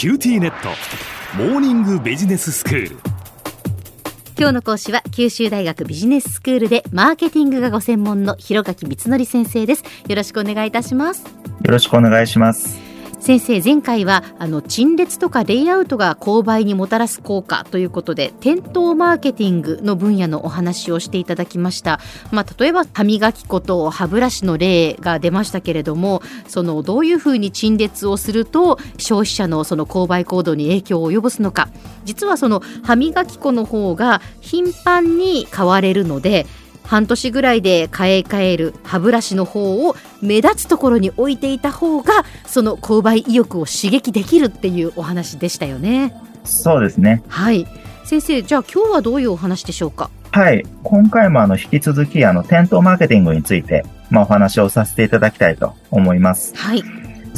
QTnet。モーニングビジネススクール。今日の講師は九州大学ビジネススクールでマーケティングがご専門の広垣光則先生です。よろしくお願いいたします。よろしくお願いします先生前回はあの陳列とかレイアウトが購買にもたらす効果ということで店頭マーケティングの分野のお話をしていただきました、まあ、例えば歯磨き粉と歯ブラシの例が出ましたけれどもそのどういうふうに陳列をすると消費者のその購買行動に影響を及ぼすのか。実はその歯磨き粉の方が頻繁に買われるので半年ぐらいで買い替える歯ブラシの方を目立つところに置いていた方がその購買意欲を刺激できるっていうお話でしたよね。そうですね。はい。先生、じゃあ今日はどういうお話でしょうか？はい。今回もあの引き続きあの店頭マーケティングについて、まあ、お話をさせていただきたいと思います。はい。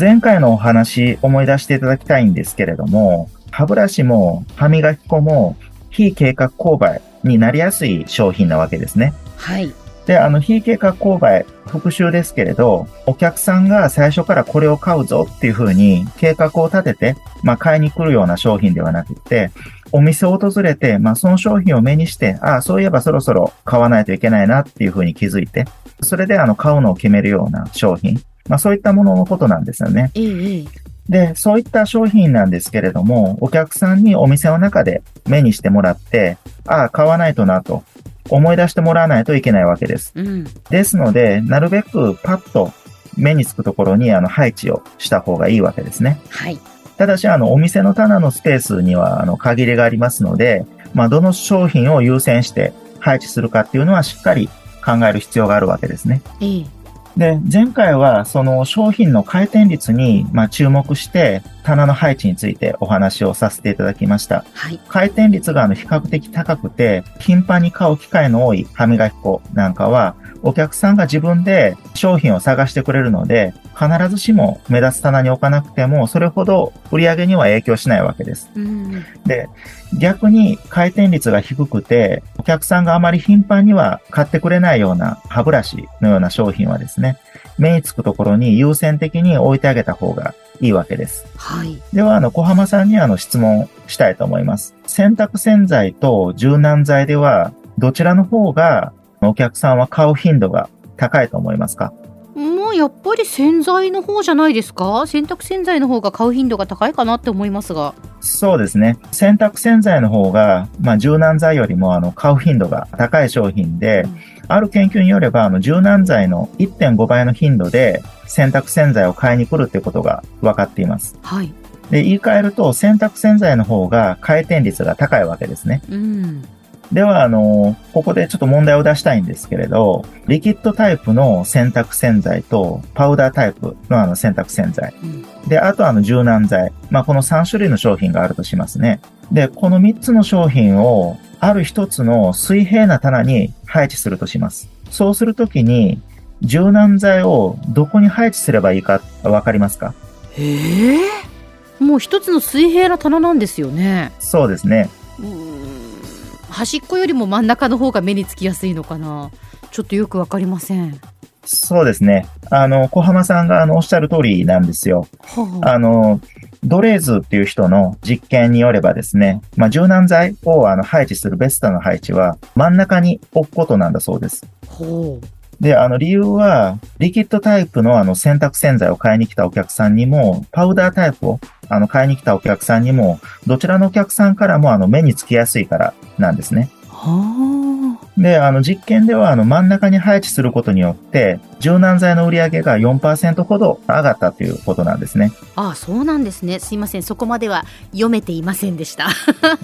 前回のお話思い出していただきたいんですけれども、歯ブラシも歯磨き粉も非計画購買になりやすい商品なわけですね。はい。で、あの、非計画購買、復習ですけれど、お客さんが最初からこれを買うぞっていうふうに計画を立てて、まあ、買いに来るような商品ではなくて、お店を訪れて、まあ、その商品を目にして、ああ、そういえばそろそろ買わないといけないなっていうふうに気づいて、それであの、買うのを決めるような商品。まあ、そういったもののことなんですよね。いいで、そういった商品なんですけれども、お客さんにお店の中で目にしてもらって、ああ、買わないとなと思い出してもらわないといけないわけです。うん、ですので、なるべくパッと目につくところにあの配置をした方がいいわけですね。はい。ただし、あの、お店の棚のスペースには、あの、限りがありますので、まあ、どの商品を優先して配置するかっていうのはしっかり考える必要があるわけですね。ええで、前回はその商品の回転率にま注目して棚の配置についてお話をさせていただきました。はい、回転率があの比較的高くて頻繁に買う機会の多い歯磨き粉なんかはお客さんが自分で商品を探してくれるので、必ずしも目立つ棚に置かなくても、それほど売り上げには影響しないわけです。うん、で、逆に回転率が低くて、お客さんがあまり頻繁には買ってくれないような歯ブラシのような商品はですね、目につくところに優先的に置いてあげた方がいいわけです。はい。では、あの、小浜さんにあの質問したいと思います。洗濯洗剤と柔軟剤では、どちらの方がお客さんは買う頻度が高いと思いますか？やっぱり洗剤の方じゃないですか？洗濯洗剤の方が買う頻度が高いかなって思いますが。そうですね。洗濯洗剤の方が、まあ、柔軟剤よりもあの買う頻度が高い商品で、うん、ある研究によれば、あの柔軟剤の1.5倍の頻度で洗濯洗剤を買いに来るっていうことが分かっています。はい。で、言い換えると洗濯洗剤の方が回転率が高いわけですね。うん。では、あの、ここでちょっと問題を出したいんですけれど、リキッドタイプの洗濯洗剤と、パウダータイプのあの洗濯洗剤。うん、で、あとあの柔軟剤。まあ、この3種類の商品があるとしますね。で、この3つの商品を、ある一つの水平な棚に配置するとします。そうするときに、柔軟剤をどこに配置すればいいかわかりますか？ええー、もう一つの水平な棚なんですよね。そうですね。端っこよりも真ん中の方が目につきやすいのかな？ちょっとよくわかりません。そうですね。あの、小浜さんがあのおっしゃる通りなんですよ。あの、ドレーズっていう人の実験によればですね、まあ、柔軟剤をあの配置するベストの配置は真ん中に置くことなんだそうです。ほう。で、あの理由は、リキッドタイプのあの洗濯洗剤を買いに来たお客さんにも、パウダータイプをあの買いに来たお客さんにも、どちらのお客さんからもあの目につきやすいからなんですね。はあ。で、あの実験ではあの真ん中に配置することによって、柔軟剤の売り上げが4%ほど上がったということなんですね。ああ、そうなんですね。すいません。そこまでは読めていませんでした。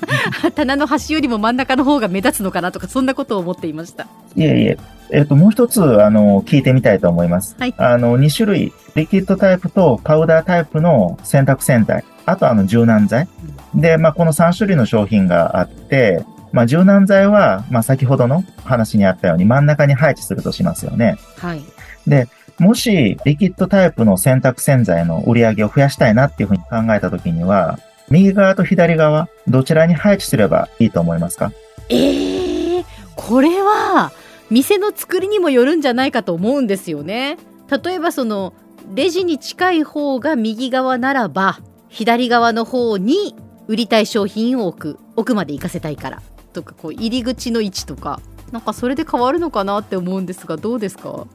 棚の端よりも真ん中の方が目立つのかなとか、そんなことを思っていました。いえいえ。えっ、と、もう一つ、あの、聞いてみたいと思います。はい。あの、2種類、リキッドタイプとパウダータイプの洗濯洗剤、あとあの、柔軟剤。うん、で、まあ、この3種類の商品があって、まあ、柔軟剤は、まあ、先ほどの話にあったように真ん中に配置するとしますよね。はい。で、もし、リキッドタイプの洗濯洗剤の売り上げを増やしたいなっていうふうに考えたときには、右側と左側、どちらに配置すればいいと思いますか？ええー、これは、店の作りにもよるんじゃないかと思うんですよね。例えばそのレジに近い方が右側ならば左側の方に売りたい商品を置く奥まで行かせたいからとかこう入り口の位置とかなんかそれで変わるのかなって思うんですがどうですか？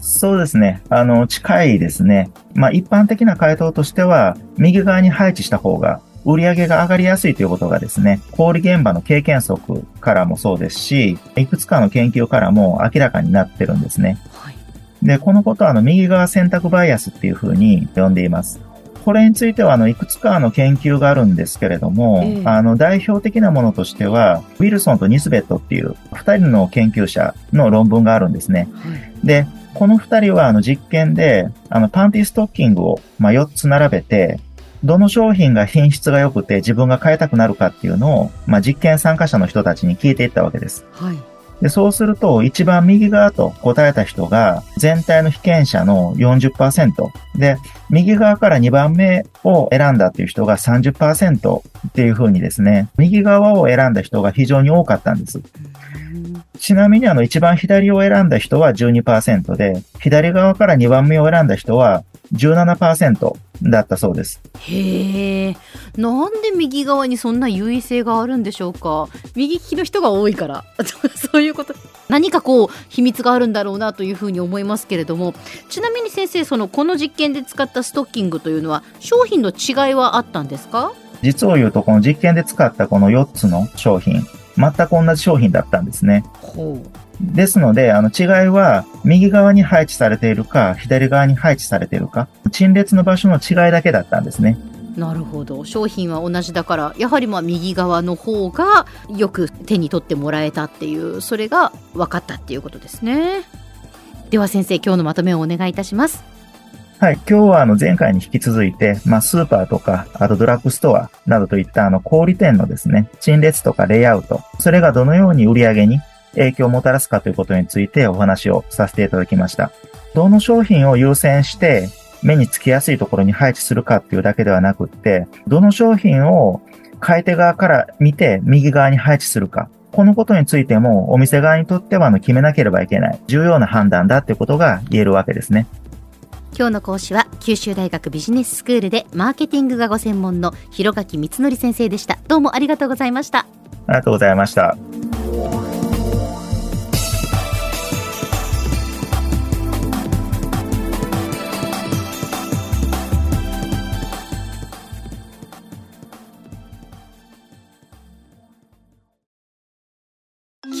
そうですね。あの、近いですね。まあ、一般的な回答としては、右側に配置した方が売り上げが上がりやすいということがですね、小売現場の経験則からもそうですし、いくつかの研究からも明らかになってるんですね。はい、で、このことはあの、右側選択バイアスっていうふうに呼んでいます。これについては、あの、いくつかの研究があるんですけれども、えー、あの、代表的なものとしては、ウィルソンとニスベットっていう二人の研究者の論文があるんですね。はい、で、この二人は、あの、実験で、あの、パンティストッキングを、まあ、4つ並べて、どの商品が品質が良くて自分が買いたくなるかっていうのを、まあ、実験参加者の人たちに聞いていったわけです。はい。で、そうすると、一番右側と答えた人が、全体の被験者の40%。で、右側から2番目を選んだっていう人が30%っていう風にですね、右側を選んだ人が非常に多かったんです。ちなみにあの一番左を選んだ人は12%で、左側から2番目を選んだ人は17%だったそうです。へえ、なんで右側にそんな優位性があるんでしょうか？右利きの人が多いから、そういうこと。何かこう秘密があるんだろうなというふうに思いますけれども、ちなみに先生、そのこの実験で使ったストッキングというのは商品の違いはあったんですか？実を言うとこの実験で使ったこの4つの商品、全く同じ商品だったんですね。ほう。ですので、あの違いは、右側に配置されているか、左側に配置されているか、陳列の場所の違いだけだったんですね。なるほど商品は同じだからやはりまあ右側の方がよく手に取ってもらえたっていうそれが分かったっていうことですねでは先生今日のまとめをお願いいたしますはい。今日はあの前回に引き続いて、まあスーパーとか、あとドラッグストアなどといったあの小売店のですね、陳列とかレイアウト、それがどのように売り上げに影響をもたらすかということについてお話をさせていただきました。どの商品を優先して目につきやすいところに配置するかっていうだけではなくって、どの商品を買い手側から見て右側に配置するか。このことについてもお店側にとってはの決めなければいけない重要な判断だっていうことが言えるわけですね。今日の講師は九州大学ビジネススクールでマーケティングがご専門の広垣光則先生でした。どうもありがとうございました。ありがとうございました。